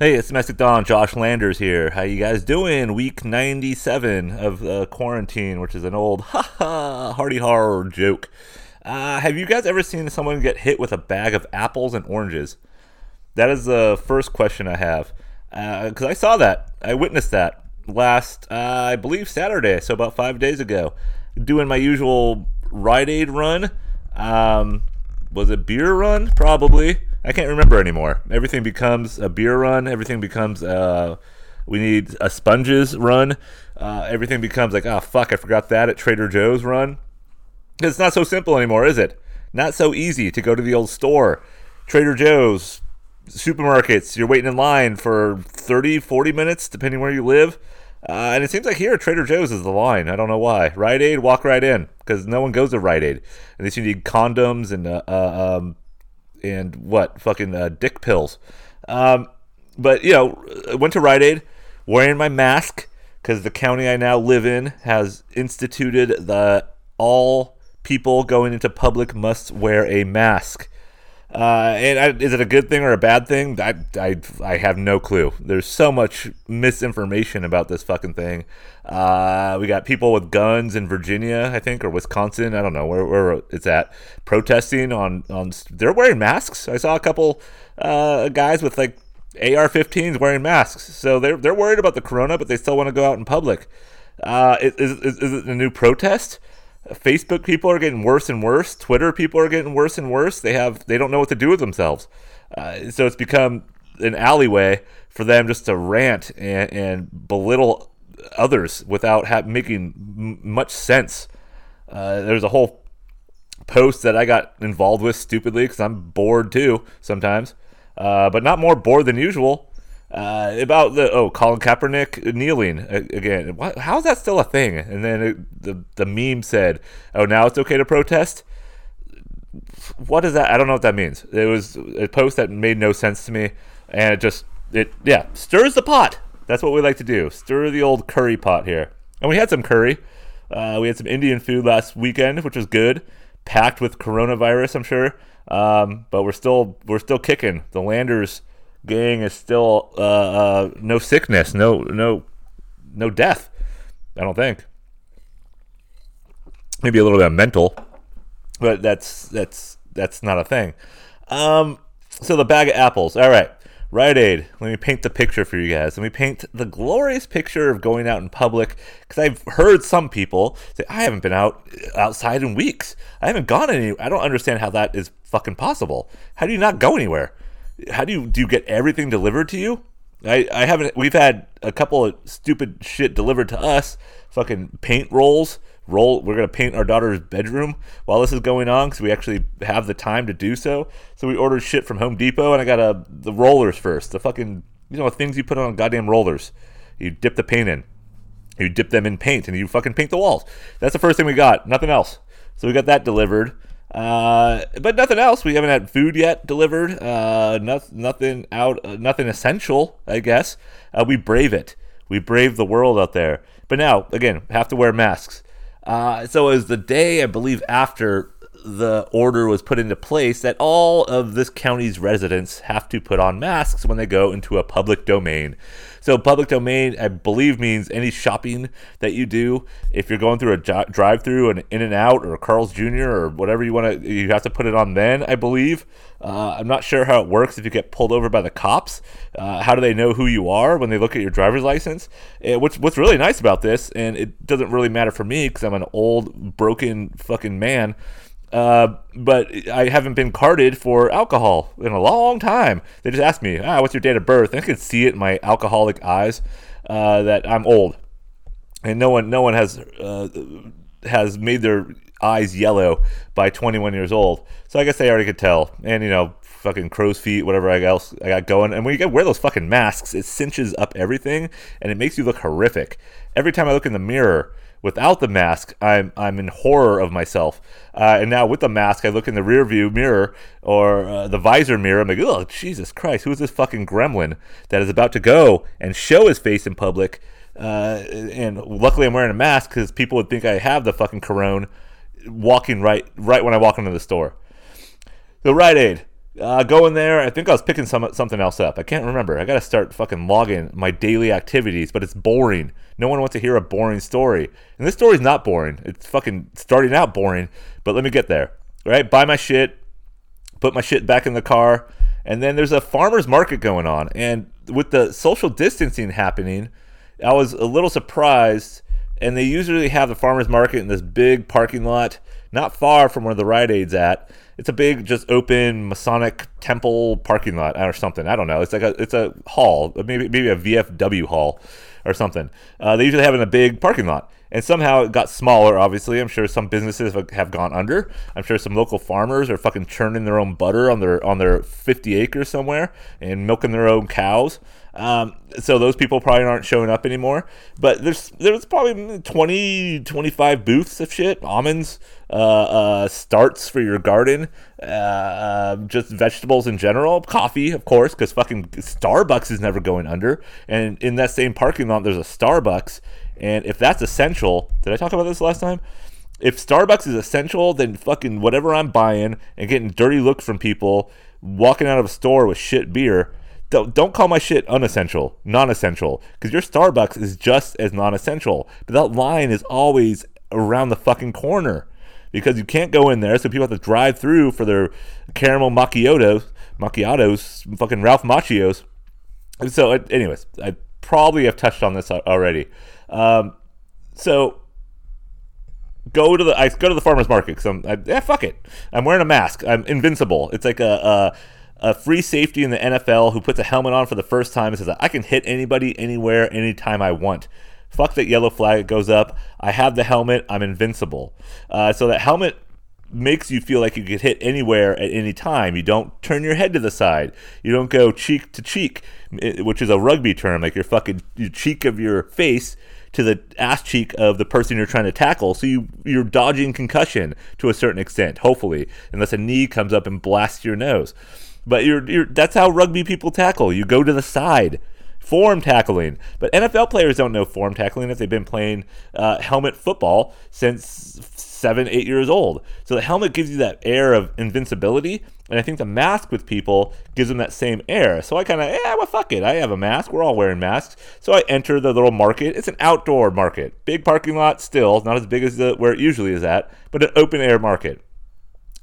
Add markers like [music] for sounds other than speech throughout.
Hey, it's Domestic Dawn. Josh Landers here. How you guys doing? Week 97 of uh, quarantine, which is an old ha ha hardy horror joke. Uh, have you guys ever seen someone get hit with a bag of apples and oranges? That is the first question I have. Because uh, I saw that. I witnessed that last, uh, I believe, Saturday, so about five days ago. Doing my usual Rite Aid run. Um, was it beer run? Probably. I can't remember anymore. Everything becomes a beer run. Everything becomes uh, we need a sponges run. Uh, everything becomes like oh fuck I forgot that at Trader Joe's run. It's not so simple anymore, is it? Not so easy to go to the old store, Trader Joe's, supermarkets. You're waiting in line for 30, 40 minutes, depending where you live. Uh, and it seems like here Trader Joe's is the line. I don't know why. Rite Aid, walk right in because no one goes to Rite Aid. Least you need condoms and uh, uh, um, and what fucking uh, dick pills. Um, but you know, I went to Rite Aid wearing my mask because the county I now live in has instituted the all people going into public must wear a mask. Uh, and I, is it a good thing or a bad thing? I, I, I have no clue. There's so much misinformation about this fucking thing. Uh, we got people with guns in Virginia, I think, or Wisconsin. I don't know where, where it's at, protesting on, on. They're wearing masks. I saw a couple uh, guys with like AR-15s wearing masks. So they're they're worried about the corona, but they still want to go out in public. Uh, is, is, is it a new protest? Facebook people are getting worse and worse. Twitter people are getting worse and worse. They have they don't know what to do with themselves. Uh, so it's become an alleyway for them just to rant and, and belittle others without ha- making m- much sense. Uh, there's a whole post that I got involved with stupidly because I'm bored too sometimes, uh, but not more bored than usual. Uh, about the oh Colin Kaepernick kneeling again. What, how is that still a thing? And then it, the the meme said, "Oh, now it's okay to protest." What is that? I don't know what that means. It was a post that made no sense to me, and it just it yeah stirs the pot. That's what we like to do. Stir the old curry pot here. And we had some curry. Uh, we had some Indian food last weekend, which was good, packed with coronavirus, I'm sure. Um, but we're still we're still kicking. The Landers gang is still uh, uh, no sickness, no no no death. I don't think. Maybe a little bit of mental, but that's that's that's not a thing. Um, so the bag of apples. All right. Rite Aid, let me paint the picture for you guys. Let me paint the glorious picture of going out in public because I've heard some people say, I haven't been out outside in weeks. I haven't gone any. I don't understand how that is fucking possible. How do you not go anywhere? How do you do you get everything delivered to you? I, I haven't we've had a couple of stupid shit delivered to us. Fucking paint rolls. Roll we're gonna paint our daughter's bedroom while this is going on because we actually have the time to do so. So we ordered shit from Home Depot and I got a the rollers first. The fucking you know things you put on goddamn rollers. You dip the paint in. You dip them in paint and you fucking paint the walls. That's the first thing we got. Nothing else. So we got that delivered. Uh, but nothing else. We haven't had food yet delivered. Uh, no, nothing out, uh, nothing essential, I guess. Uh, we brave it. We brave the world out there. But now, again, have to wear masks. Uh, so it was the day, I believe, after the order was put into place that all of this county's residents have to put on masks when they go into a public domain. So public domain, I believe, means any shopping that you do. If you're going through a drive-through, an In-N-Out or Carl's Jr. or whatever you want to, you have to put it on. Then I believe. Uh, I'm not sure how it works if you get pulled over by the cops. Uh, how do they know who you are when they look at your driver's license? Uh, what's what's really nice about this, and it doesn't really matter for me because I'm an old, broken fucking man. Uh, but I haven't been carded for alcohol in a long time. They just asked me, ah, what's your date of birth? And I could see it in my alcoholic eyes uh, that I'm old, and no one, no one has uh, has made their eyes yellow by 21 years old. So I guess they already could tell. And you know, fucking crow's feet, whatever else I got going. And when you get wear those fucking masks, it cinches up everything, and it makes you look horrific. Every time I look in the mirror Without the mask, I'm I'm in horror of myself. Uh, and now with the mask, I look in the rear view mirror or uh, the visor mirror. I'm like, oh Jesus Christ, who is this fucking gremlin that is about to go and show his face in public? Uh, and luckily, I'm wearing a mask because people would think I have the fucking corona. Walking right right when I walk into the store. The Rite Aid Uh, go in there. I think I was picking some something else up. I can't remember. I got to start fucking logging my daily activities, but it's boring. No one wants to hear a boring story. And this story's not boring. It's fucking starting out boring, but let me get there. All right, buy my shit, put my shit back in the car, and then there's a farmer's market going on. And with the social distancing happening, I was a little surprised. And they usually have the farmer's market in this big parking lot, not far from where the Rite Aid's at. It's a big, just open Masonic temple parking lot or something. I don't know. It's like a it's a hall, maybe maybe a VFW hall or something. Uh, they usually have in a big parking lot and somehow it got smaller. Obviously, I'm sure some businesses have gone under. I'm sure some local farmers are fucking churning their own butter on their on their 50 acres somewhere and milking their own cows. Um, so those people probably aren't showing up anymore. But there's there's probably 20, 25 booths of shit, almonds, uh, uh, starts for your garden, uh, just vegetables in general, coffee, of course, because fucking Starbucks is never going under. And in that same parking lot, there's a Starbucks. And if that's essential, did I talk about this last time? If Starbucks is essential, then fucking whatever I'm buying and getting dirty looks from people walking out of a store with shit beer don't don't call my shit unessential, non-essential, because your Starbucks is just as non-essential. But that line is always around the fucking corner because you can't go in there, so people have to drive through for their caramel macchiatos, macchiatos, fucking Ralph Macchios. So, anyways, I probably have touched on this already. Um, so go to the I go to the farmers market because I'm I, yeah fuck it I'm wearing a mask I'm invincible it's like a, a free safety in the NFL who puts a helmet on for the first time and says, I can hit anybody, anywhere, anytime I want. Fuck that yellow flag. It goes up. I have the helmet. I'm invincible. Uh, so that helmet makes you feel like you get hit anywhere at any time. You don't turn your head to the side. You don't go cheek to cheek, which is a rugby term, like your fucking your cheek of your face to the ass cheek of the person you're trying to tackle. So you you're dodging concussion to a certain extent, hopefully, unless a knee comes up and blasts your nose. But you're, you're that's how rugby people tackle. You go to the side. Form tackling. But NFL players don't know form tackling if they've been playing uh, helmet football since seven, eight years old. So the helmet gives you that air of invincibility. And I think the mask with people gives them that same air. So I kind of, yeah, well, fuck it. I have a mask. We're all wearing masks. So I enter the little market. It's an outdoor market. Big parking lot still, not as big as the, where it usually is at, but an open air market.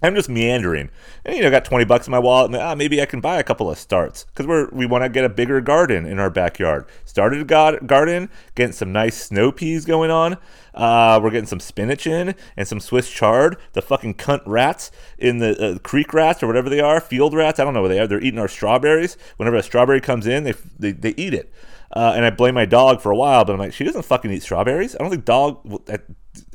I'm just meandering. And, you know, got 20 bucks in my wallet. And, ah, maybe I can buy a couple of starts because we're we want to get a bigger garden in our backyard. Started a god- garden, getting some nice snow peas going on. Uh, we're getting some spinach in and some Swiss chard. The fucking cunt rats in the uh, creek rats or whatever they are, field rats. I don't know what they are. They're eating our strawberries. Whenever a strawberry comes in, they they, they eat it. Uh, and I blame my dog for a while, but I'm like, she doesn't fucking eat strawberries. I don't think dog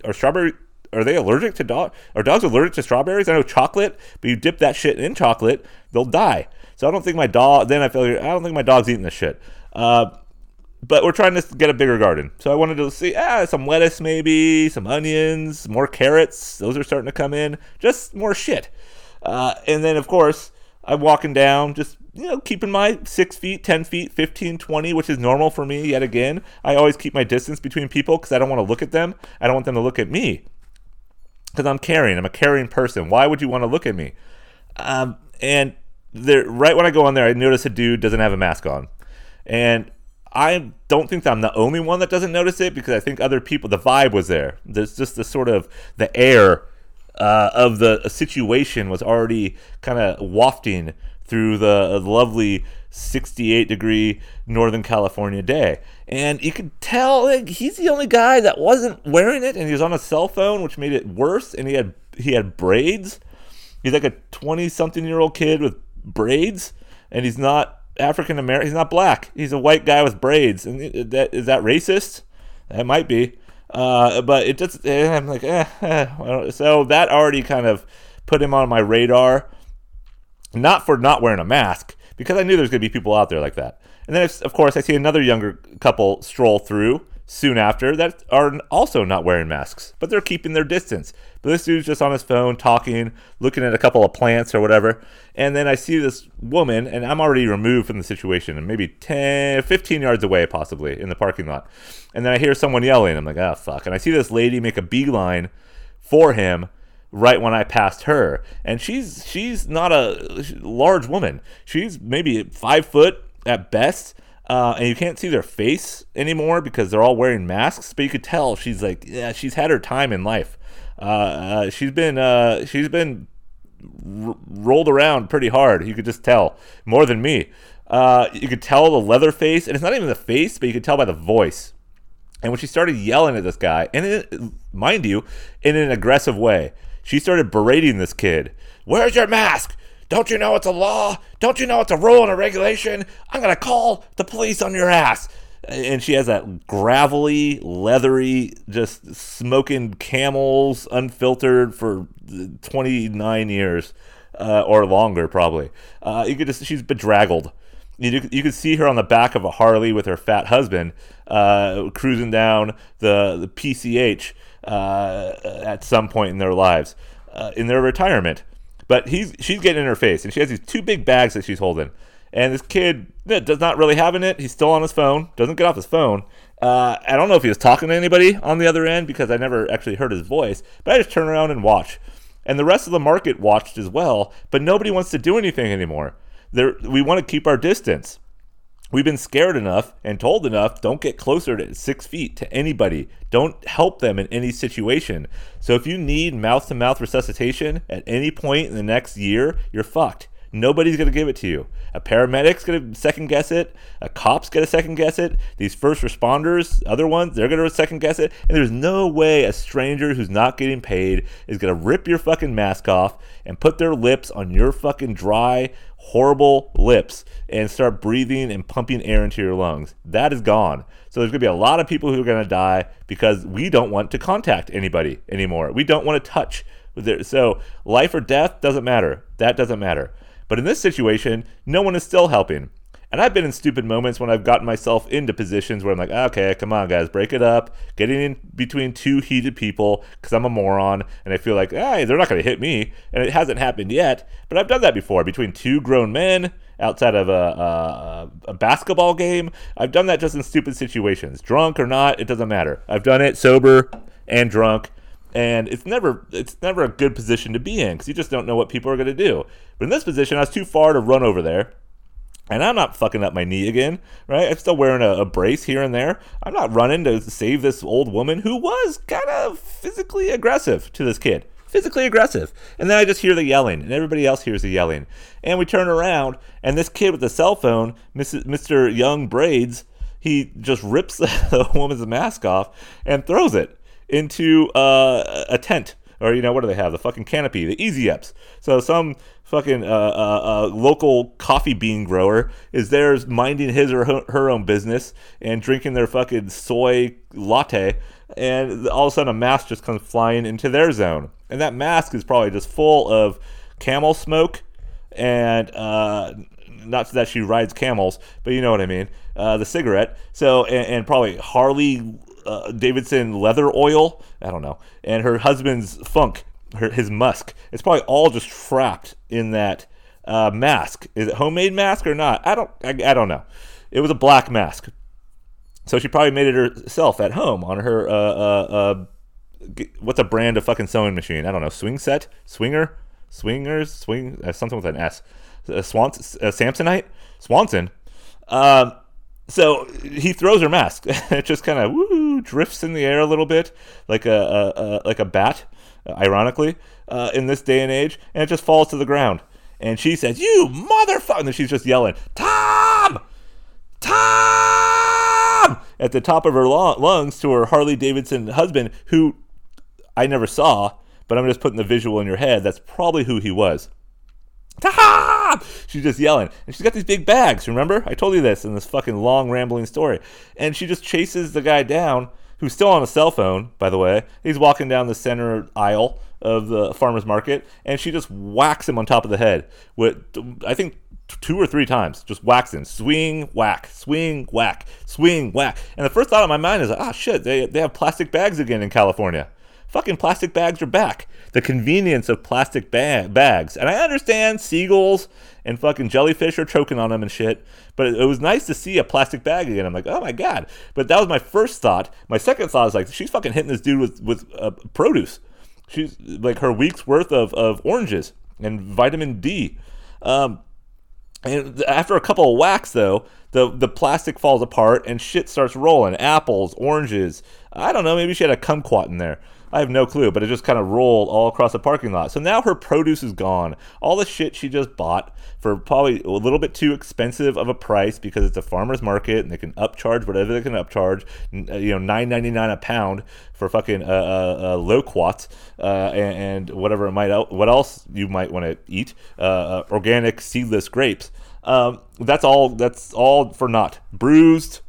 or strawberry are they allergic to dog? Are dogs allergic to strawberries? I know chocolate, but you dip that shit in chocolate, they'll die. So I don't think my dog. Then I feel I don't think my dog's eating this shit. Uh, but we're trying to get a bigger garden. So I wanted to see ah some lettuce maybe, some onions, more carrots. Those are starting to come in. Just more shit. Uh, and then of course I'm walking down, just you know, keeping my six feet, 10 feet, 15, 20, which is normal for me yet again. I always keep my distance between people because I don't want to look at them. I don't want them to look at me because I'm caring. I'm a caring person. Why would you want to look at me? Um, and there, right when I go on there, I notice a dude doesn't have a mask on, and I don't think I'm the only one that doesn't notice it because I think other people. The vibe was there. There's just the sort of the air uh, of the situation was already kind of wafting through the lovely 68 degree Northern California day. And you could tell like, he's the only guy that wasn't wearing it and he was on a cell phone, which made it worse. And he had he had braids. He's like a 20 something year old kid with braids, and he's not African American. He's not black. He's a white guy with braids. And that is that racist? That might be. Uh, but it just I'm like, eh, eh. so that already kind of put him on my radar. Not for not wearing a mask, because I knew there's going to be people out there like that. And then, of course, I see another younger couple stroll through soon after that are also not wearing masks, but they're keeping their distance. But this dude's just on his phone talking, looking at a couple of plants or whatever. And then I see this woman, and I'm already removed from the situation, and maybe 10, 15 yards away, possibly, in the parking lot. And then I hear someone yelling. I'm like, ah, oh, fuck. And I see this lady make a beeline for him right when I passed her, and she's she's not a large woman. She's maybe five foot at best. Uh, and you can't see their face anymore because they're all wearing masks. But you could tell she's like, yeah, she's had her time in life. Uh, uh, she's been uh, she's been r- rolled around pretty hard. You could just tell more than me. Uh, you could tell the leather face, and it's not even the face, but you could tell by the voice. And when she started yelling at this guy, and it, mind you, in an aggressive way, she started berating this kid. Where's your mask? Don't you know it's a law? Don't you know it's a rule and a regulation? I'm going to call the police on your ass. And she has that gravelly, leathery, just smoking camels unfiltered for 29 years uh, or longer, probably. Uh, you could just, she's bedraggled you, you could see her on the back of a Harley with her fat husband uh, cruising down the, the PCH uh, at some point in their lives, uh, in their retirement. But he's she's getting in her face, and she has these two big bags that she's holding. And this kid does not really having it. He's still on his phone, doesn't get off his phone. Uh, I don't know if he was talking to anybody on the other end because I never actually heard his voice, but I just turn around and watch. And the rest of the market watched as well, but nobody wants to do anything anymore there we want to keep our distance. We've been scared enough and told enough don't get closer to six feet to anybody. Don't help them in any situation. So if you need mouth to mouth resuscitation at any point in the next year, you're fucked. Nobody's going to give it to you. A paramedic's going to second guess it. A cop's going to second guess it. These first responders, other ones, they're going to second guess it. And there's no way a stranger who's not getting paid is going to rip your fucking mask off and put their lips on your fucking dry, horrible lips and start breathing and pumping air into your lungs. That is gone. So there's going to be a lot of people who are going to die because we don't want to contact anybody anymore. We don't want to touch. So life or death doesn't matter. That doesn't matter. But in this situation, no one is still helping. And I've been in stupid moments when I've gotten myself into positions where I'm like, okay, come on, guys, break it up. Getting in between two heated people because I'm a moron and I feel like, hey, they're not going to hit me. And it hasn't happened yet. But I've done that before between two grown men outside of a, a, a basketball game. I've done that just in stupid situations. Drunk or not, it doesn't matter. I've done it sober and drunk and it's never it's never a good position to be in because you just don't know what people are going to do. But in this position, I was too far to run over there, and I'm not fucking up my knee again, right? I'm still wearing a, a brace here and there. I'm not running to save this old woman who was kind of physically aggressive to this kid. Physically aggressive. And then I just hear the yelling, and everybody else hears the yelling. And we turn around, and this kid with the cell phone, Mr. Young Braids, he just rips [laughs] the woman's mask off and throws it into uh, a tent or you know what do they have the fucking canopy the easy ups so some fucking uh, uh, uh, local coffee bean grower is there minding his or her own business and drinking their fucking soy latte and all of a sudden a mask just comes flying into their zone and that mask is probably just full of camel smoke and uh, not that she rides camels, but you know what I mean. Uh, the cigarette. So and, and probably Harley uh, Davidson leather oil. I don't know. And her husband's funk, her, his musk. It's probably all just trapped in that uh, mask. Is it homemade mask or not? I don't. I, I, don't know. It was a black mask, so she probably made it herself at home on her. Uh, uh, uh what's a brand of fucking sewing machine? I don't know. Swing set, swinger, swingers, swing something with an S. Uh, Samsonite, Swanson. Um, so he throws her mask. [laughs] it just kind of drifts in the air a little bit, like a, a, a like a bat, ironically, uh, in this day and age, and it just falls to the ground. And she says, "You motherfucker!" And she's just yelling, "Tom, Tom!" at the top of her lungs to her Harley Davidson husband, who I never saw, but I'm just putting the visual in your head. That's probably who he was. Ta-ha! She's just yelling. And she's got these big bags, remember? I told you this in this fucking long rambling story. And she just chases the guy down, who's still on a cell phone, by the way. He's walking down the center aisle of the farmer's market, and she just whacks him on top of the head with, I think, two or three times. Just whacks him. Swing, whack, swing, whack, swing, whack. And the first thought in my mind is, ah, shit, they, they have plastic bags again in California fucking plastic bags are back. The convenience of plastic ba- bags. And I understand seagulls and fucking jellyfish are choking on them and shit, but it, it, was nice to see a plastic bag again. I'm like, oh my God. But that was my first thought. My second thought is like, she's fucking hitting this dude with, with uh, produce. She's like her week's worth of, of oranges and vitamin D. Um, and after a couple of whacks, though, the the plastic falls apart and shit starts rolling. Apples, oranges. I don't know. Maybe she had a kumquat in there. I have no clue, but it just kind of rolled all across the parking lot. So now her produce is gone. All the shit she just bought for probably a little bit too expensive of a price because it's a farmer's market and they can upcharge whatever they can upcharge. Uh, you know, nine ninety nine a pound for fucking uh, uh, uh loquats uh, and, and, whatever it might. What else you might want to eat? Uh, uh, organic seedless grapes. Um, that's all. That's all for naught. Bruised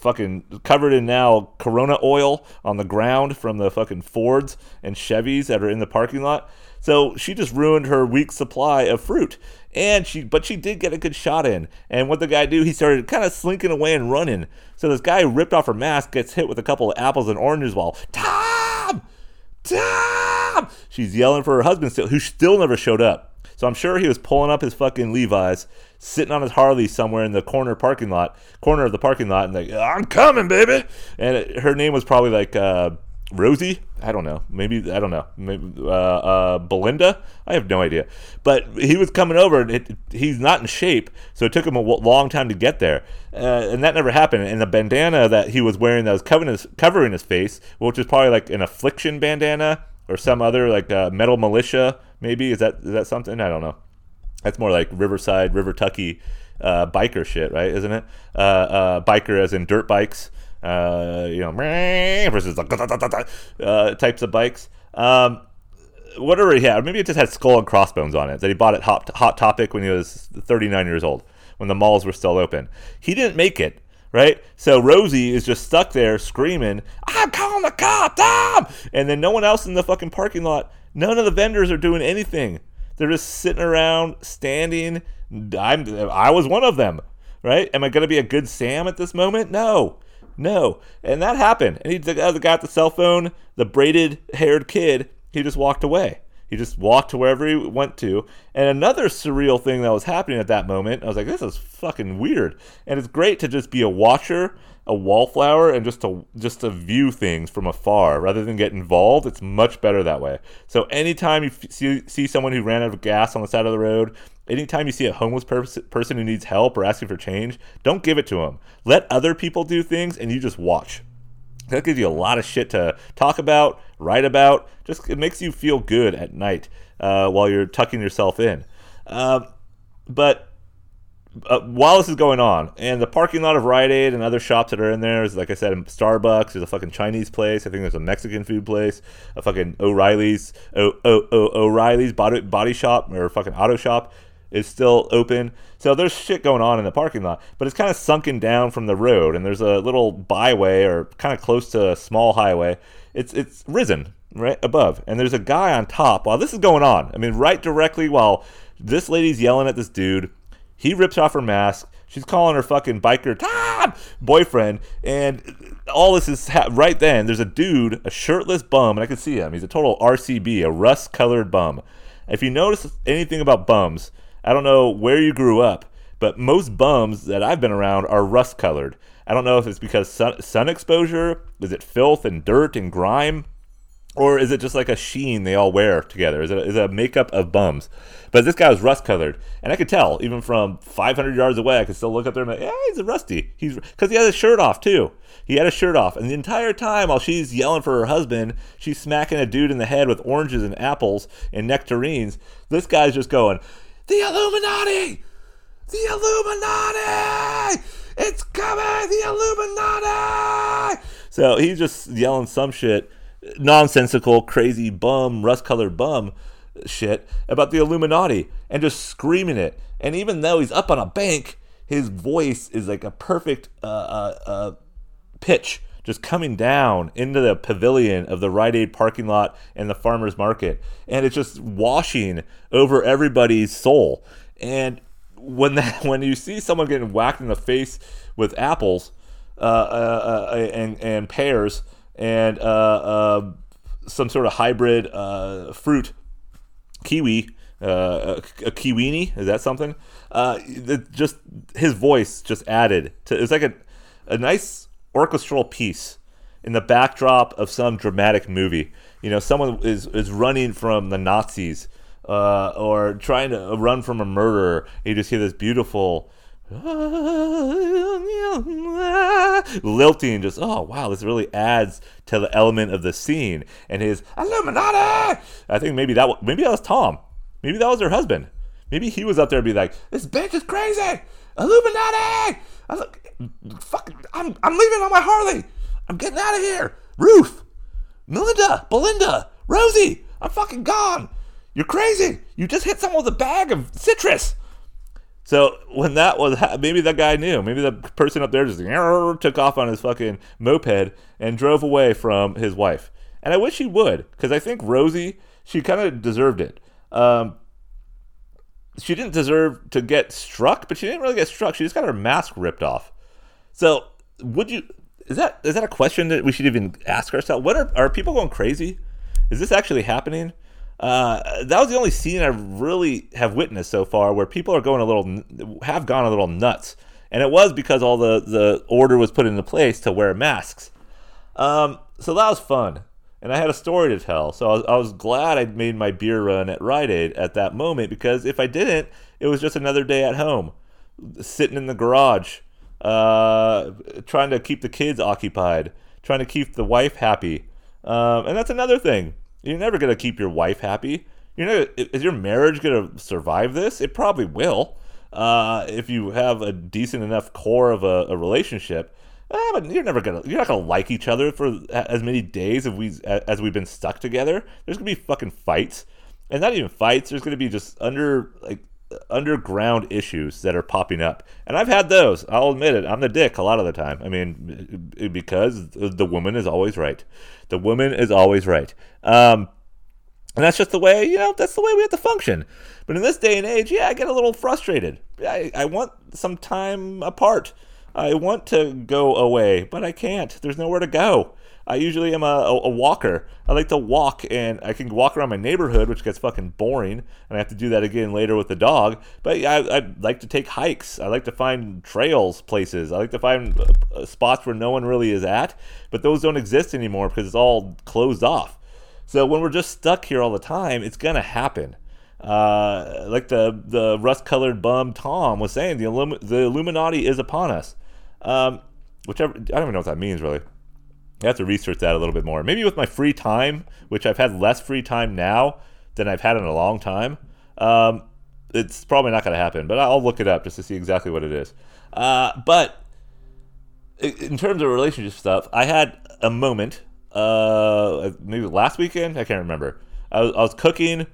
fucking covered in now Corona oil on the ground from the fucking Fords and Chevys that are in the parking lot. So she just ruined her week's supply of fruit. And she, but she did get a good shot in. And what the guy do? He started kind of slinking away and running. So this guy ripped off her mask, gets hit with a couple of apples and oranges while Tom, Tom. She's yelling for her husband still, who still never showed up. So I'm sure he was pulling up his fucking Levi's, sitting on his Harley somewhere in the corner parking lot, corner of the parking lot, and like, I'm coming, baby. And it, her name was probably like uh, Rosie. I don't know. Maybe I don't know. Maybe uh, uh, Belinda. I have no idea. But he was coming over, and it, he's not in shape, so it took him a long time to get there, uh, and that never happened. And the bandana that he was wearing that was covering his, covering his face, which was probably like an affliction bandana or some other like uh, metal militia Maybe is that is that something? I don't know. That's more like Riverside, River Tucky uh, biker shit, right? Isn't it? Uh, uh, biker as in dirt bikes, uh, you know, [laughs] versus the [laughs] uh, types of bikes. Um, whatever he had, maybe it just had skull and crossbones on it that he bought at Hot, Hot Topic when he was 39 years old, when the malls were still open. He didn't make it right? So Rosie is just stuck there screaming, I'm calling the cop, Tom! And then no one else in the fucking parking lot None of the vendors are doing anything. They're just sitting around, standing. I'm, I was one of them, right? Am I going to be a good Sam at this moment? No, no. And that happened. And he the guy at the cell phone, the braided haired kid, he just walked away. He just walked to wherever he went to. And another surreal thing that was happening at that moment, I was like, this is fucking weird. And it's great to just be a watcher a wallflower and just to just to view things from afar rather than get involved. It's much better that way. So anytime you see see someone who ran out of gas on the side of the road, anytime you see a homeless pers- person who needs help or asking for change, don't give it to them. Let other people do things and you just watch. That gives you a lot of shit to talk about, write about. Just it makes you feel good at night uh, while you're tucking yourself in. Um, but uh, while this is going on, and the parking lot of Rite Aid and other shops that are in there is, like I said, Starbucks. There's a fucking Chinese place. I think there's a Mexican food place. A fucking O'Reilly's, o- o- o- O'Reilly's body body shop or fucking auto shop is still open. So there's shit going on in the parking lot, but it's kind of sunken down from the road, and there's a little byway or kind of close to a small highway. It's it's risen right above, and there's a guy on top while this is going on. I mean, right directly while this lady's yelling at this dude he rips off her mask. She's calling her fucking biker Tom boyfriend, and all this is ha- right then. There's a dude, a shirtless bum, and I can see him. He's a total RCB, a rust-colored bum. If you notice anything about bums, I don't know where you grew up, but most bums that I've been around are rust-colored. I don't know if it's because sun, sun exposure, is it filth and dirt and grime, or is it just like a sheen they all wear together? Is it, is it a makeup of bums? But this guy was rust colored, and I could tell even from 500 yards away. I could still look up there and like, yeah, he's a rusty. He's because he had his shirt off too. He had his shirt off, and the entire time while she's yelling for her husband, she's smacking a dude in the head with oranges and apples and nectarines. This guy's just going, "The Illuminati, the Illuminati, it's coming, the Illuminati." So he's just yelling some shit nonsensical, crazy bum, rust colored bum shit about the Illuminati and just screaming it. And even though he's up on a bank, his voice is like a perfect uh, uh, uh, pitch just coming down into the pavilion of the Rite Aid parking lot and the farmer's market. And it's just washing over everybody's soul. And when that, [laughs] when you see someone getting whacked in the face with apples uh, uh, uh and, and pears, and uh, uh, some sort of hybrid uh, fruit, kiwi, uh, a, a kiwini. Is that something? Uh, just his voice just added to. It's like a a nice orchestral piece in the backdrop of some dramatic movie. You know, someone is is running from the Nazis uh, or trying to run from a murderer. You just hear this beautiful lilting just oh wow this really adds to the element of the scene and his illuminati i think maybe that maybe that was tom maybe that was her husband maybe he was up there be like this bitch is crazy illuminati fuck, I'm, I'm leaving on my harley i'm getting out of here ruth melinda belinda rosie i'm fucking gone you're crazy you just hit someone with a bag of citrus so when that was, maybe that guy knew. Maybe the person up there just took off on his fucking moped and drove away from his wife. And I wish he would, because I think Rosie, she kind of deserved it. Um, she didn't deserve to get struck, but she didn't really get struck. She just got her mask ripped off. So would you? Is that is that a question that we should even ask ourselves? What are are people going crazy? Is this actually happening? Uh, that was the only scene I really have witnessed so far where people are going a little, have gone a little nuts. And it was because all the, the order was put into place to wear masks. Um, so that was fun. And I had a story to tell. So I was, I was glad I made my beer run at Rite Aid at that moment because if I didn't, it was just another day at home, sitting in the garage, uh, trying to keep the kids occupied, trying to keep the wife happy. Um, and that's another thing. You're never going to keep your wife happy. You're is your marriage going to survive this? It probably will. Uh, if you have a decent enough core of a, a relationship, uh, but you're never gonna you're not gonna like each other for as many days as we as we've been stuck together. There's gonna be fucking fights, and not even fights. There's gonna be just under like underground issues that are popping up, and I've had those. I'll admit it. I'm the dick a lot of the time. I mean, because the woman is always right. The woman is always right. Um, and that's just the way, you know, that's the way we have to function. But in this day and age, yeah, I get a little frustrated. I, I want some time apart. I want to go away, but I can't. There's nowhere to go. I usually am a, a, a, walker. I like to walk, and I can walk around my neighborhood, which gets fucking boring, and I have to do that again later with the dog. But I, I like to take hikes. I like to find trails, places. I like to find uh, spots where no one really is at, but those don't exist anymore because it's all closed off. So when we're just stuck here all the time, it's gonna happen. Uh, like the the rust-colored bum Tom was saying, the Illum- the Illuminati is upon us. Um, whichever I don't even know what that means really. I have to research that a little bit more. Maybe with my free time, which I've had less free time now than I've had in a long time. Um, it's probably not going to happen, but I'll look it up just to see exactly what it is. Uh, but in terms of relationship stuff, I had a moment, uh, maybe last weekend. I can't remember. I was, I was cooking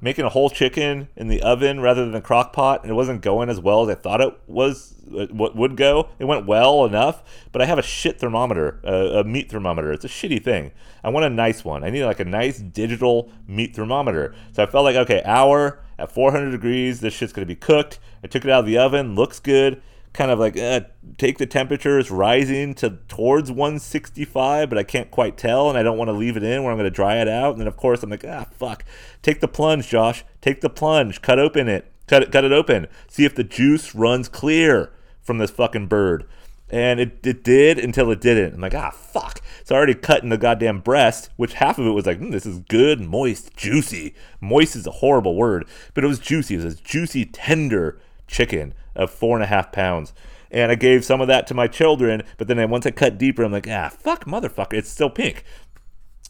making a whole chicken in the oven rather than a crock pot, and it wasn't going as well as I thought it was uh, what would go. It went well enough, but I have a shit thermometer, a, a, meat thermometer. It's a shitty thing. I want a nice one. I need like a nice digital meat thermometer. So I felt like okay, hour at 400 degrees, this shit's gonna be cooked. I took it out of the oven, looks good kind of like uh, take the temperatures rising to towards 165 but i can't quite tell and i don't want to leave it in where i'm going to dry it out and then of course i'm like ah fuck take the plunge josh take the plunge cut open it cut it cut it open see if the juice runs clear from this fucking bird and it, it did until it didn't. I'm like, ah, fuck. So I already cut in the goddamn breast, which half of it was like, mm, this is good, moist, juicy. Moist is a horrible word, but it was juicy. It was juicy, tender chicken of four and a half pounds. And I gave some of that to my children, but then once I cut deeper, I'm like, ah, fuck, motherfucker, it's still pink.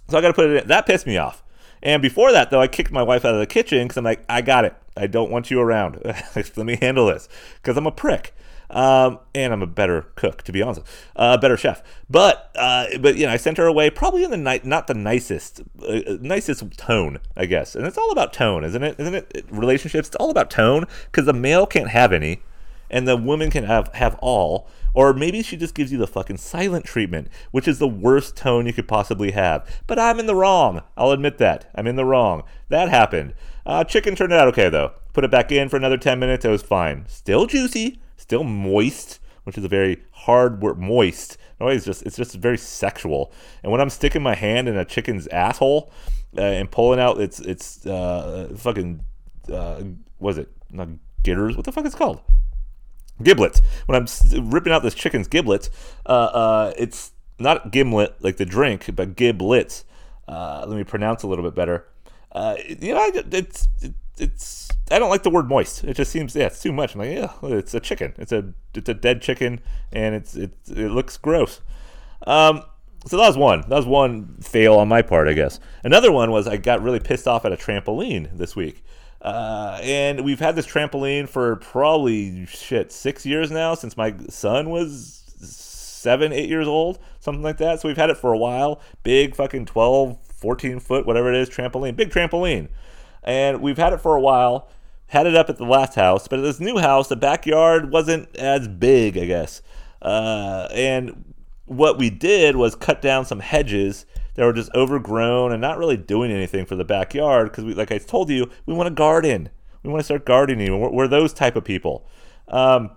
So I got to put it in. That pissed me off. And before that, though, I kicked my wife out of the kitchen because I'm like, I got it. I don't want you around. [laughs] Let me handle this because I'm a prick. Um, and I'm a better cook, to be honest, a uh, better chef. But uh, but you know, I sent her away probably in the night, not the nicest, uh, nicest tone, I guess. And it's all about tone, isn't it? Isn't it? Relationships, it's all about tone because the male can't have any, and the woman can have have all. Or maybe she just gives you the fucking silent treatment, which is the worst tone you could possibly have. But I'm in the wrong. I'll admit that. I'm in the wrong. That happened. Uh, chicken turned out okay, though. Put it back in for another 10 minutes. It was fine. Still juicy, still moist, which is a very hard word. Moist. No, it's just it's just very sexual. And when I'm sticking my hand in a chicken's asshole uh, and pulling out its its uh, fucking uh, was it not gitters? What the fuck is called? Giblets. When I'm ripping out this chicken's giblets, uh, uh, it's not gimlet like the drink, but giblets. Uh, let me pronounce a little bit better. Uh, you know, it's it, it's I don't like the word moist. It just seems yeah, it's too much. I'm like yeah, it's a chicken. It's a it's a dead chicken, and it's it it looks gross. Um, so that was one. That was one fail on my part, I guess. Another one was I got really pissed off at a trampoline this week. Uh, and we've had this trampoline for probably shit six years now since my son was seven, eight years old, something like that. So we've had it for a while. Big fucking 12, 14 foot, whatever it is, trampoline, big trampoline. And we've had it for a while. Had it up at the last house, but at this new house, the backyard wasn't as big, I guess. Uh, and what we did was cut down some hedges that were just overgrown and not really doing anything for the backyard because like I told you, we want to garden. We want to start gardening. We're, we're those type of people. Um,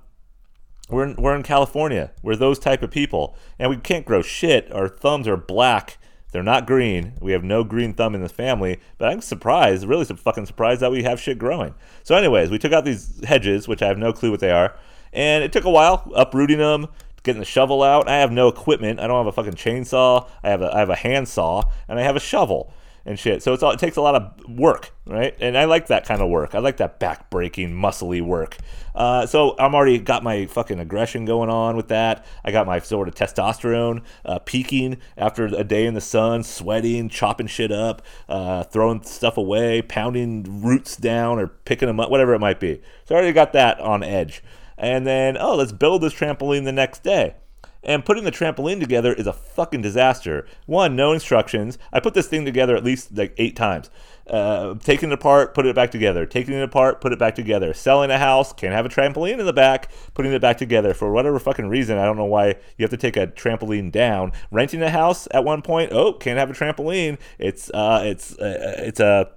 we're in, we're in California. We're those type of people, and we can't grow shit. Our thumbs are black. They're not green. We have no green thumb in the family. But I'm surprised, really some fucking surprised that we have shit growing. So, anyways, we took out these hedges, which I have no clue what they are, and it took a while uprooting them, getting the shovel out. I have no equipment. I don't have a fucking chainsaw. I have a I have a handsaw and I have a shovel and shit. So it's all, it takes a lot of work, right? And I like that kind of work. I like that back breaking, muscly work. Uh, so I'm already got my fucking aggression going on with that. I got my sort of testosterone uh, peaking after a day in the sun, sweating, chopping shit up, uh, throwing stuff away, pounding roots down or picking them up, whatever it might be. So I already got that on edge. And then, oh, let's build this trampoline the next day. And putting the trampoline together is a fucking disaster. One, no instructions. I put this thing together at least like eight times. Uh, taking it apart, put it back together. Taking it apart, put it back together. Selling a house, can't have a trampoline in the back, putting it back together for whatever fucking reason. I don't know why you have to take a trampoline down. Renting a house at one point, oh, can't have a trampoline. It's uh, it's uh, it's a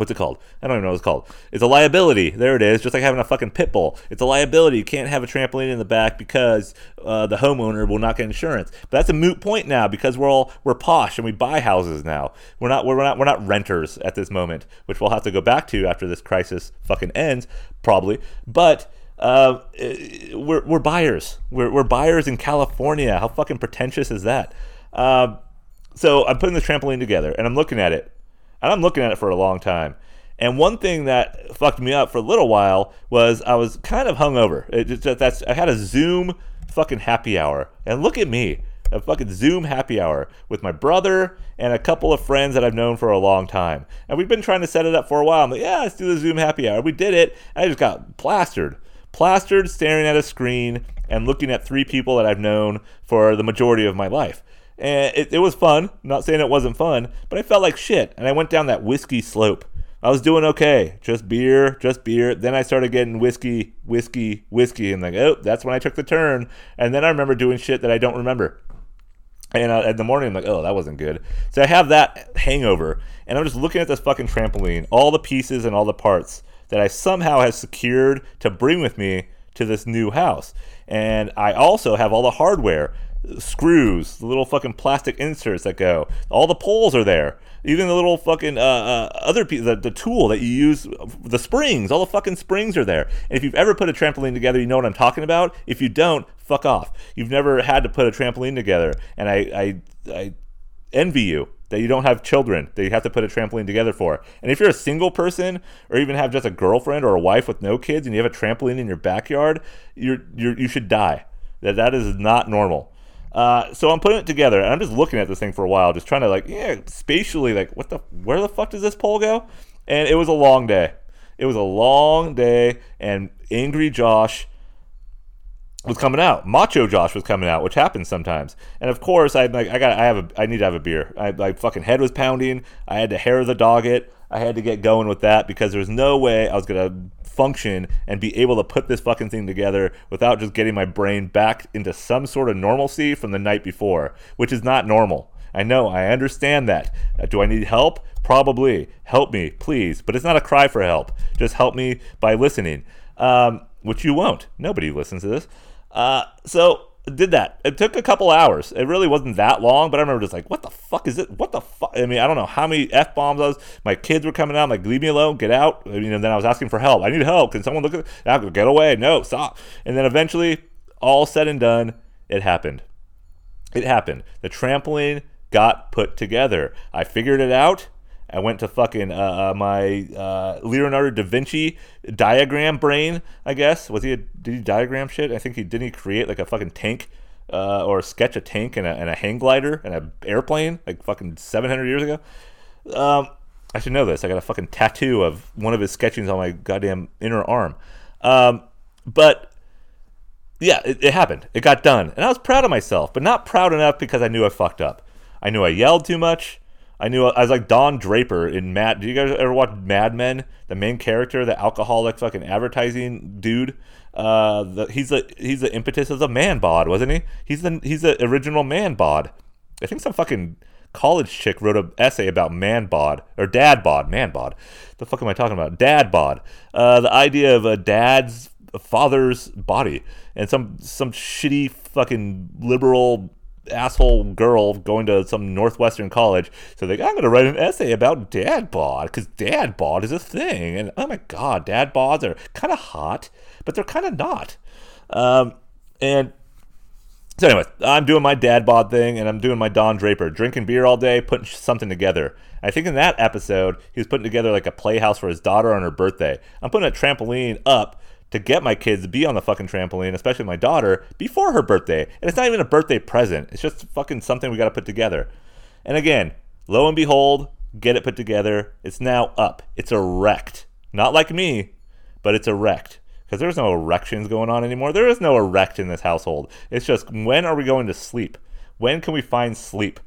what's it called? I don't even know what it's called. It's a liability. There it is. Just like having a fucking pit bull. It's a liability. You can't have a trampoline in the back because uh, the homeowner will not get insurance. But that's a moot point now because we're all we're posh and we buy houses now. We're not we're not we're not renters at this moment, which we'll have to go back to after this crisis fucking ends probably. But uh, we're we're buyers. We're we're buyers in California. How fucking pretentious is that? Uh, so I'm putting the trampoline together and I'm looking at it and I'm looking at it for a long time. And one thing that fucked me up for a little while was I was kind of hungover. It that's I had a Zoom fucking happy hour, and look at me, a fucking Zoom happy hour with my brother and a couple of friends that I've known for a long time. And we've been trying to set it up for a while. I'm like, yeah, let's do the Zoom happy hour. We did it. I just got plastered, plastered, staring at a screen and looking at three people that I've known for the majority of my life. And it, it was fun. I'm not saying it wasn't fun, but I felt like shit. And I went down that whiskey slope. I was doing okay. Just beer, just beer. Then I started getting whiskey, whiskey, whiskey. And like, oh, that's when I took the turn. And then I remember doing shit that I don't remember. And uh, in the morning, I'm like, oh, that wasn't good. So I have that hangover. And I'm just looking at this fucking trampoline, all the pieces and all the parts that I somehow have secured to bring with me to this new house. And I also have all the hardware screws, the little fucking plastic inserts that go. All the poles are there. Even the little fucking uh, uh, other piece, the, the tool that you use, the springs, all the fucking springs are there. And if you've ever put a trampoline together, you know what I'm talking about. If you don't, fuck off. You've never had to put a trampoline together, and I, I, I envy you that you don't have children that you have to put a trampoline together for. And if you're a single person or even have just a girlfriend or a wife with no kids and you have a trampoline in your backyard, you're, you're you should die. That that is not normal. Uh, so I'm putting it together, and I'm just looking at this thing for a while, just trying to like, yeah, spatially, like, what the, where the fuck does this pole go? And it was a long day. It was a long day, and angry Josh was coming out. Macho Josh was coming out, which happens sometimes. And of course, I like, I got, I have a, I need to have a beer. I, my fucking head was pounding. I had to hair the dog it. I had to get going with that because there was no way I was gonna function and be able to put this fucking thing together without just getting my brain back into some sort of normalcy from the night before, which is not normal. I know, I understand that. Uh, do I need help? Probably. Help me, please. But it's not a cry for help. Just help me by listening, um, which you won't. Nobody listens to this. Uh, so did that. It took a couple hours. It really wasn't that long, but I remember just like, what the fuck is it? What the fuck? I mean, I don't know how many f bombs I was. My kids were coming out. I'm like, leave me alone, get out. I mean, and then I was asking for help. I need help. Can someone look at? It? Get away! No, stop. And then eventually, all said and done, it happened. it happened. The trampoline got put together. I figured it out. I went to fucking uh, uh, my uh, Leonardo da Vinci diagram brain. I guess was he? A, did he diagram shit? I think he didn't he create like a fucking tank uh, or sketch a tank and a, and a hang glider and an airplane like fucking 700 years ago. Um, I should know this. I got a fucking tattoo of one of his sketchings on my goddamn inner arm. Um, but yeah, it, it happened. It got done, and I was proud of myself, but not proud enough because I knew I fucked up. I knew I yelled too much. I knew I was like Don Draper in Mad. Do you guys ever watch Mad Men? The main character, the alcoholic fucking advertising dude. Uh, the, he's the he's the impetus of the man bod, wasn't he? He's the he's the original man bod. I think some fucking college chick wrote an essay about man bod or dad bod, man bod. The fuck am I talking about? Dad bod. Uh, the idea of a dad's a father's body and some some shitty fucking liberal asshole girl going to some northwestern college. So like, I'm going to write an essay about dad bod because dad bod is a thing. And oh my god, dad bods are kind of hot, but they're kind of not. Um, and so anyway, I'm doing my dad bod thing, and I'm doing my Don Draper, drinking beer all day, putting something together. I think in that episode, he was putting together like a playhouse for his daughter on her birthday. I'm putting a trampoline up to get my kids to be on the fucking trampoline, especially my daughter, before her birthday. And it's not even a birthday present. It's just fucking something we got to put together. And again, lo and behold, get it put together. It's now up. It's erect. Not like me, but it's erect. Because there's no erections going on anymore. There is no erect in this household. It's just when are we going to sleep? When can we find sleep?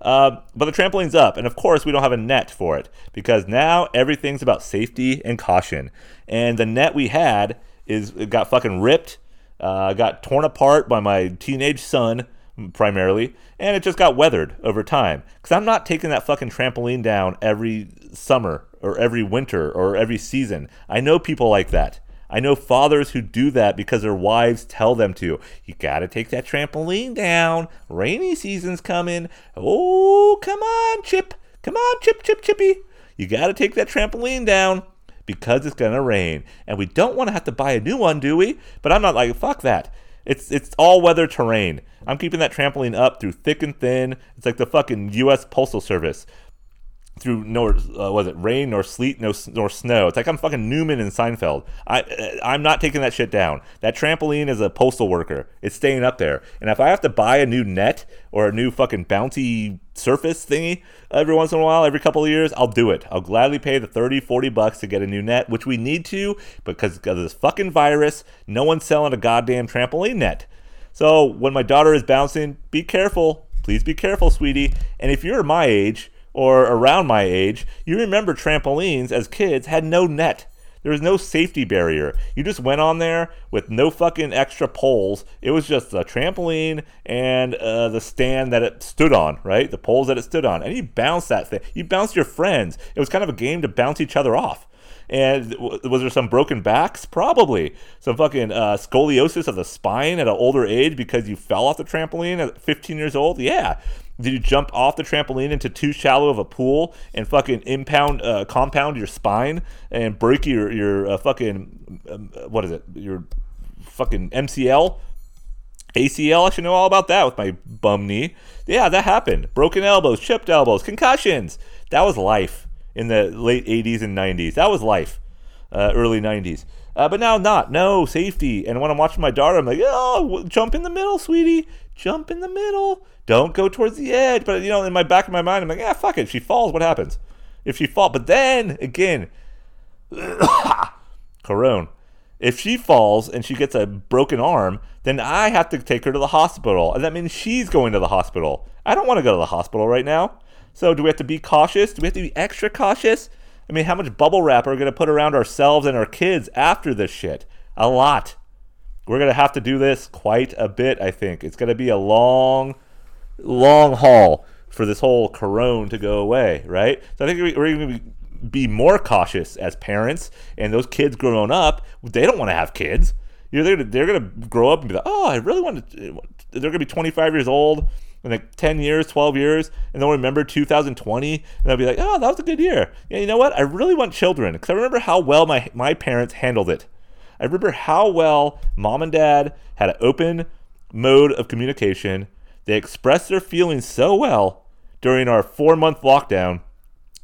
Uh, but the trampoline's up, and of course, we don't have a net for it because now everything's about safety and caution. And the net we had is got fucking ripped, uh, got torn apart by my teenage son primarily, and it just got weathered over time. Because I'm not taking that fucking trampoline down every summer or every winter or every season. I know people like that. I know fathers who do that because their wives tell them to. You gotta take that trampoline down. Rainy season's coming. Oh, come on, Chip. Come on, Chip, Chip, Chippy. You gotta take that trampoline down because it's going to rain. And we don't want to have to buy a new one, do we? But I'm not like, fuck that. It's it's all weather terrain. I'm keeping that trampoline up through thick and thin. It's like the fucking U.S. Postal Service through nor uh, was it rain nor sleet nor, nor snow. It's like I'm fucking Newman in Seinfeld. I uh, I'm not taking that shit down. That trampoline is a postal worker. It's staying up there. And if I have to buy a new net or a new fucking bouncy surface thingy every once in a while, every couple of years, I'll do it. I'll gladly pay the 30, 40 bucks to get a new net, which we need to because of this fucking virus. No one's selling a goddamn trampoline net. So when my daughter is bouncing, be careful. Please be careful, sweetie. And if you're my age or around my age, you remember trampolines as kids had no net. There was no safety barrier. You just went on there with no fucking extra poles. It was just a trampoline and uh, the stand that it stood on, right? The poles that it stood on. And you bounced that thing. You bounced your friends. It was kind of a game to bounce each other off. And was there some broken backs? Probably. Some fucking uh, scoliosis of the spine at an older age because you fell off the trampoline at 15 years old? Yeah. Did you jump off the trampoline into too shallow of a pool and fucking impound, uh, compound your spine and break your your uh, fucking um, what is it? Your fucking MCL, ACL. I should know all about that with my bum knee. Yeah, that happened. Broken elbows, chipped elbows, concussions. That was life in the late 80s and 90s. That was life, uh, early 90s. Uh, but now not. No safety. And when I'm watching my daughter, I'm like, oh, jump in the middle, sweetie. Jump in the middle. Don't go towards the edge. But you know, in my back of my mind, I'm like, yeah, fuck it. If she falls, what happens? If she falls, but then again, [coughs] Corone. If she falls and she gets a broken arm, then I have to take her to the hospital, and that means she's going to the hospital. I don't want to go to the hospital right now. So, do we have to be cautious? Do we have to be extra cautious? I mean, how much bubble wrap are we going to put around ourselves and our kids after this shit? A lot. We're going to have to do this quite a bit, I think. It's going to be a long long haul for this whole corona to go away, right? So I think we're going to be more cautious as parents, and those kids growing up, they don't want to have kids. You know, they're, they're going to grow up and be like, oh, I really want to. They're going to be 25 years old in like 10 years, 12 years, and they'll remember 2020, and they'll be like, oh, that was a good year. Yeah, you know what? I really want children because I remember how well my, my parents handled it. I remember how well mom and dad had an open mode of communication They expressed their feelings so well during our four month lockdown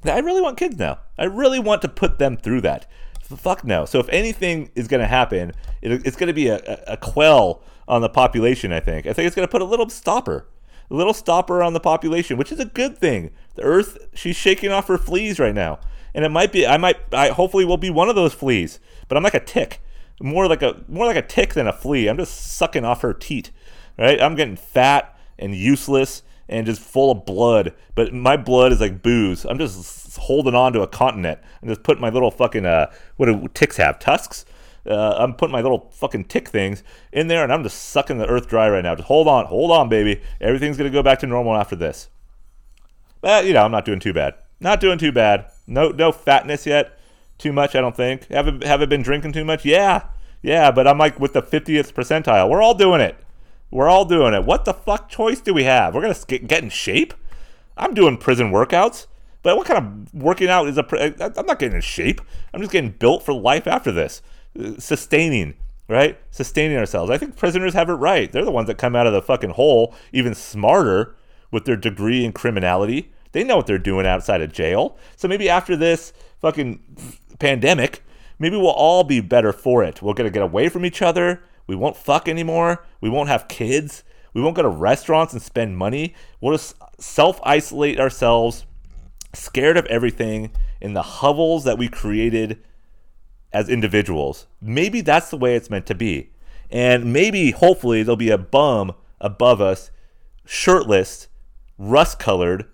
that I really want kids now. I really want to put them through that. Fuck no. So if anything is going to happen, it, it's going to be a, a, a quell on the population. I think. I think it's going to put a little stopper, a little stopper on the population, which is a good thing. The Earth, she's shaking off her fleas right now, and it might be. I might. I hopefully will be one of those fleas, but I'm like a tick, more like a more like a tick than a flea. I'm just sucking off her teat, right? I'm getting fat and useless and just full of blood. But my blood is like booze. I'm just holding on to a continent and just putting my little fucking uh, what do ticks have? Tusks. Uh, I'm putting my little fucking tick things in there, and I'm just sucking the earth dry right now. Just hold on, hold on, baby. Everything's gonna go back to normal after this. But you know, I'm not doing too bad. Not doing too bad. No, no fatness yet. Too much, I don't think. Haven't haven't been drinking too much. Yeah, yeah. But I'm like with the 50th percentile. We're all doing it. We're all doing it. What the fuck choice do we have? We're gonna get in shape. I'm doing prison workouts. But what kind of working out is a? I'm not getting in shape. I'm just getting built for life after this sustaining, right? Sustaining ourselves. I think prisoners have it right. They're the ones that come out of the fucking hole even smarter with their degree in criminality. They know what they're doing outside of jail. So maybe after this fucking pandemic, maybe we'll all be better for it. We're going to get away from each other. We won't fuck anymore. We won't have kids. We won't go to restaurants and spend money. We'll just self isolate ourselves, scared of everything in the hovels that we created as individuals. Maybe that's the way it's meant to be. And maybe, hopefully, there'll be a bum above us, shirtless, rust colored,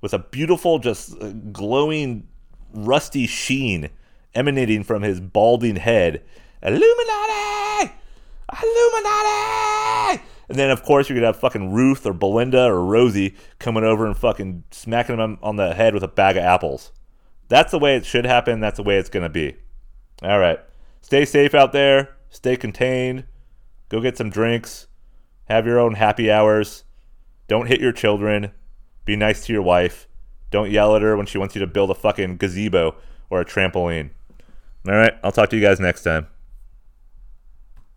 with a beautiful, just uh, glowing, rusty sheen emanating from his balding head. Illuminati! Illuminati! And then, of course, you're going to have fucking Ruth or Belinda or Rosie coming over and fucking smacking him on the head with a bag of apples. That's the way it should happen. That's the way it's going to be. All right. Stay safe out there. Stay contained. Go get some drinks. Have your own happy hours. Don't hit your children. Be nice to your wife. Don't yell at her when she wants you to build a fucking gazebo or a trampoline. All right. I'll talk to you guys next time.